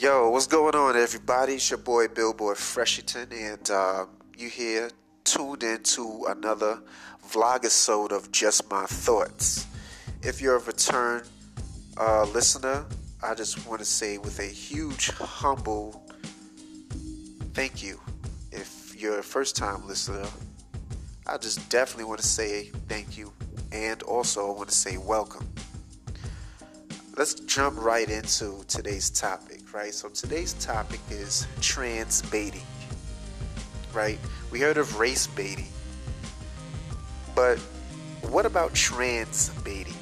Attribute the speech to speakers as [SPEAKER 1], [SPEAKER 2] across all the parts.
[SPEAKER 1] Yo, what's going on, everybody? It's your boy Billboard Freshington, and uh, you here tuned into another vlog episode of Just My Thoughts. If you're a return uh, listener, I just want to say with a huge, humble thank you. If you're a first time listener, I just definitely want to say thank you, and also I want to say welcome. Let's jump right into today's topic right? So today's topic is trans baiting, right? We heard of race baiting, but what about trans baiting?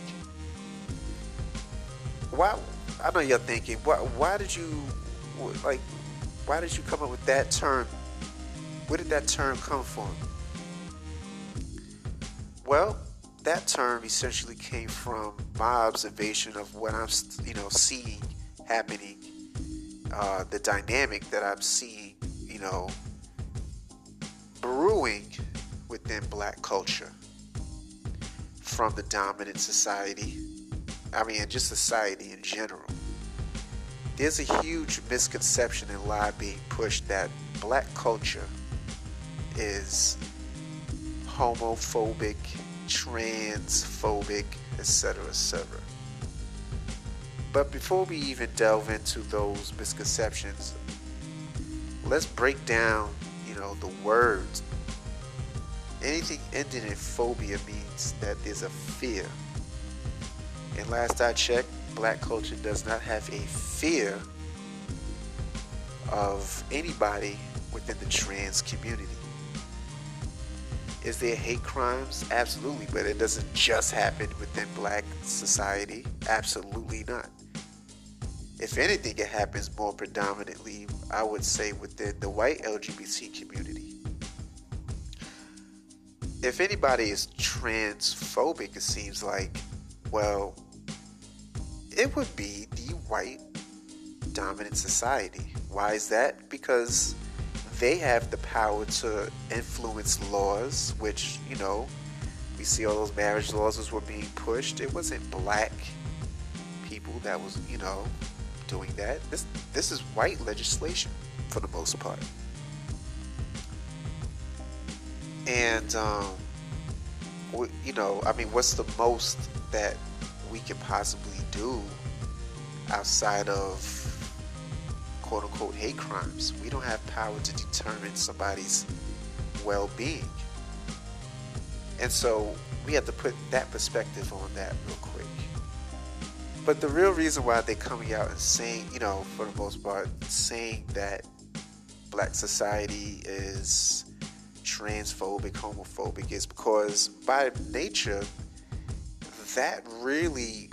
[SPEAKER 1] Why? I know you're thinking, why, why did you, like, why did you come up with that term? Where did that term come from? Well, that term essentially came from my observation of what I'm, you know, seeing happening uh, the dynamic that I'm seeing, you know, brewing within black culture from the dominant society. I mean, just society in general. There's a huge misconception and lie being pushed that black culture is homophobic, transphobic, etc., etc. But before we even delve into those misconceptions, let's break down, you know, the words. Anything ending in phobia means that there's a fear. And last I checked, black culture does not have a fear of anybody within the trans community. Is there hate crimes? Absolutely, but it doesn't just happen within black society. Absolutely not. If anything, it happens more predominantly, I would say, within the white LGBT community. If anybody is transphobic, it seems like, well, it would be the white dominant society. Why is that? Because they have the power to influence laws, which, you know, we see all those marriage laws as were being pushed. It wasn't black people that was, you know, doing that. This this is white legislation for the most part. And um, you know, I mean, what's the most that we can possibly do outside of quote unquote hate crimes? We don't have power to determine somebody's well-being, and so we have to put that perspective on that real quick. But the real reason why they're coming out and saying, you know, for the most part, saying that black society is transphobic, homophobic is because by nature, that really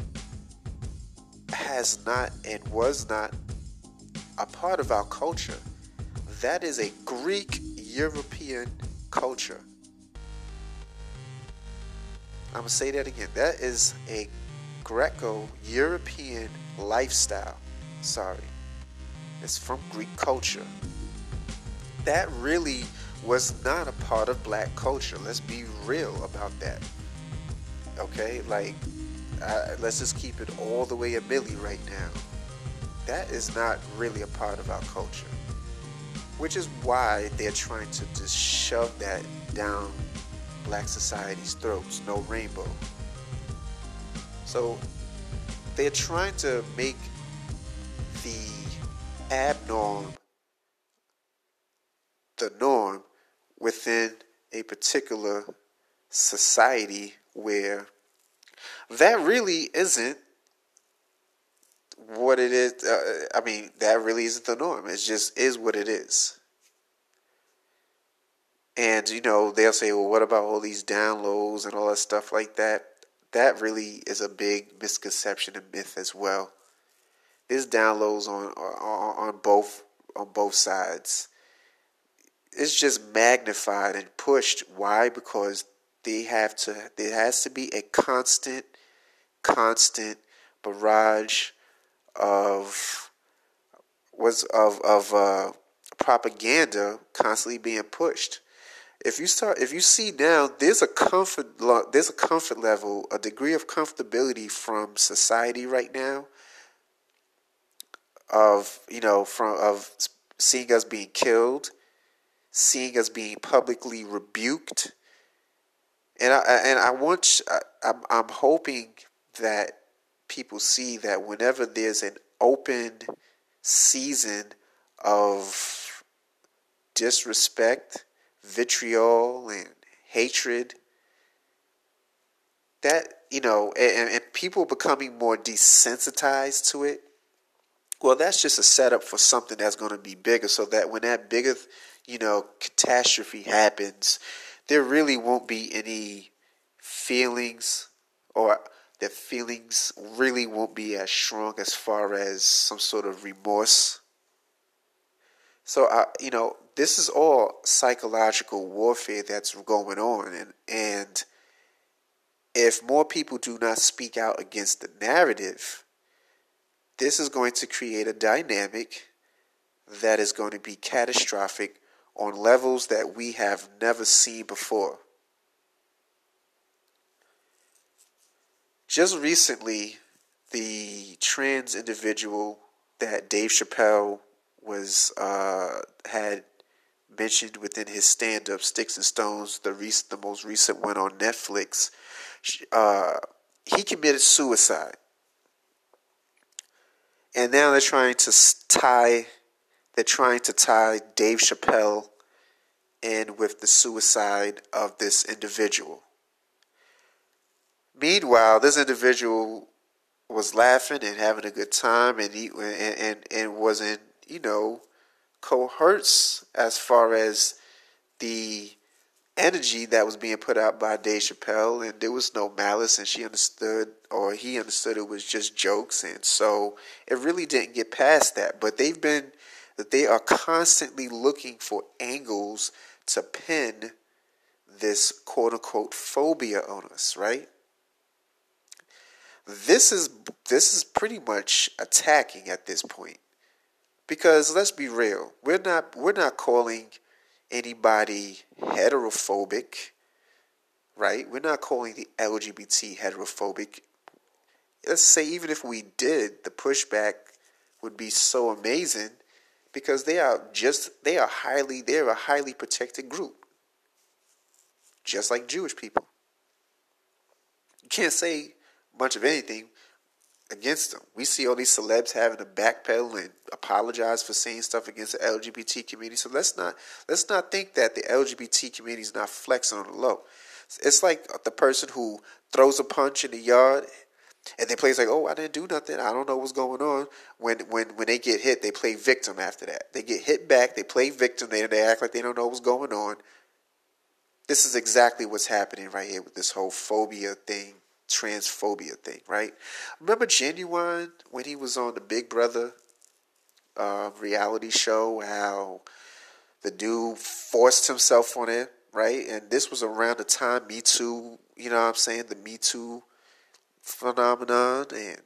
[SPEAKER 1] has not and was not a part of our culture. That is a Greek European culture. I'm going to say that again. That is a Greco European lifestyle. Sorry. It's from Greek culture. That really was not a part of black culture. Let's be real about that. Okay? Like, let's just keep it all the way a milli right now. That is not really a part of our culture. Which is why they're trying to just shove that down black society's throats. No rainbow. So they're trying to make the abnorm the norm within a particular society where that really isn't what it is. Uh, I mean, that really isn't the norm. It just is what it is. And, you know, they'll say, well, what about all these downloads and all that stuff like that? that really is a big misconception and myth as well. There's downloads on on, on both on both sides. It's just magnified and pushed. Why? Because they have to. There has to be a constant, constant barrage of was of of uh, propaganda constantly being pushed. If you start if you see now there's a comfort there's a comfort level a degree of comfortability from society right now of you know from of seeing us being killed, seeing us being publicly rebuked, and I and I want I, I'm I'm hoping that people see that whenever there's an open season of disrespect, vitriol, and hatred, that you know, and, and people becoming more desensitized to it. Well, that's just a setup for something that's going to be bigger, so that when that bigger, you know, catastrophe happens, there really won't be any feelings or the feelings really won't be as strong as far as some sort of remorse. So, I, you know, this is all psychological warfare that's going on, and and if more people do not speak out against the narrative, this is going to create a dynamic that is going to be catastrophic on levels that we have never seen before. Just recently, the trans individual that Dave Chappelle was uh, had mentioned within his stand-up "Sticks and Stones," the recent, the most recent one on Netflix, uh, he committed suicide, and now they're trying to tie they're trying to tie Dave Chappelle in with the suicide of this individual. Meanwhile, this individual was laughing and having a good time, and he and and, and wasn't you know coherence as far as the energy that was being put out by Dave Chappelle, and there was no malice, and she understood or he understood it was just jokes, and so it really didn't get past that. But they've been that they are constantly looking for angles to pin this quote unquote phobia on us, right? This is this is pretty much attacking at this point. Because let's be real we're not we're not calling anybody heterophobic right? We're not calling the lgbt heterophobic. Let's say even if we did the pushback would be so amazing because they are just they are highly they're a highly protected group. Just like jewish people. You can't say much of anything against them. We see all these celebs having to backpedal and apologize for saying stuff against the LGBT community. So let's not let's not think that the LGBT community is not flexing on the low. It's like the person who throws a punch in the yard and they play like, "Oh, I didn't do nothing. I don't know what's going on." When when when they get hit, they play victim after that. They get hit back. They play victim. They they act like they don't know what's going on. This is exactly what's happening right here with this whole phobia thing transphobia thing, right? Remember Ginuwine when he was on the Big Brother uh, reality show, how the dude forced himself on it, right? And this was around the time Me Too, you know what I'm saying, the Me Too phenomenon, and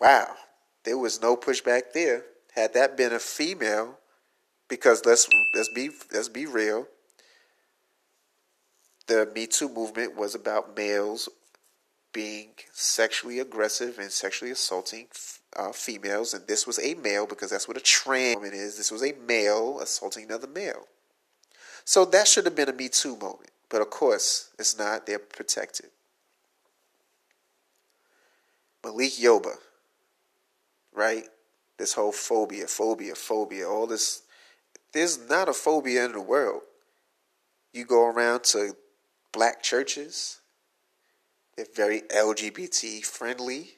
[SPEAKER 1] wow, there was no pushback there. Had that been a female, because let's let's be let's be real, the Me Too movement was about males being sexually aggressive and sexually assaulting uh, females, and this was a male because that's what a trans woman is. This was a male assaulting another male. So that should have been a Me Too moment, but of course it's not. They're protected. Malik Yoba, right? This whole phobia, phobia, phobia, all this. There's not a phobia in the world. You go around to black churches, they're very LGBT friendly.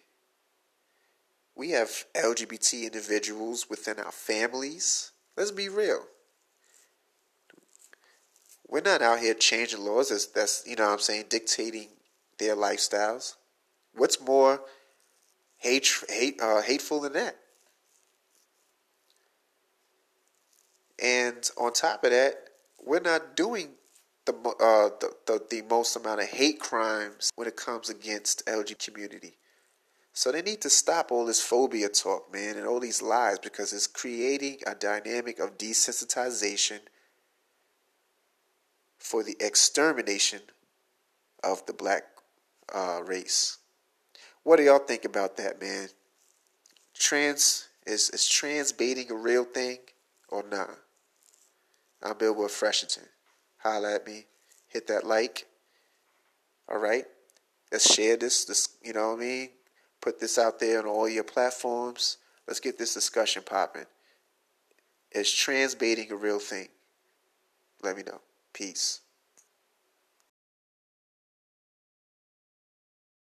[SPEAKER 1] We have LGBT individuals within our families. Let's be real. We're not out here changing laws that's, that's you know what I'm saying, dictating their lifestyles. What's more hate, hate, uh, hateful than that? And on top of that, we're not doing the, uh, the, the, the most amount of hate crimes when it comes against LGBT community. So they need to stop all this phobia talk, man, and all these lies because it's creating a dynamic of desensitization for the extermination of the black uh, race. What do y'all think about that, man? Trans Is is trans baiting a real thing or not? I'm Billboard Freshington. Holla at me. Hit that like. All right. Let's share this. This, you know what I mean. Put this out there on all your platforms. Let's get this discussion popping. Is trans baiting a real thing? Let me know. Peace.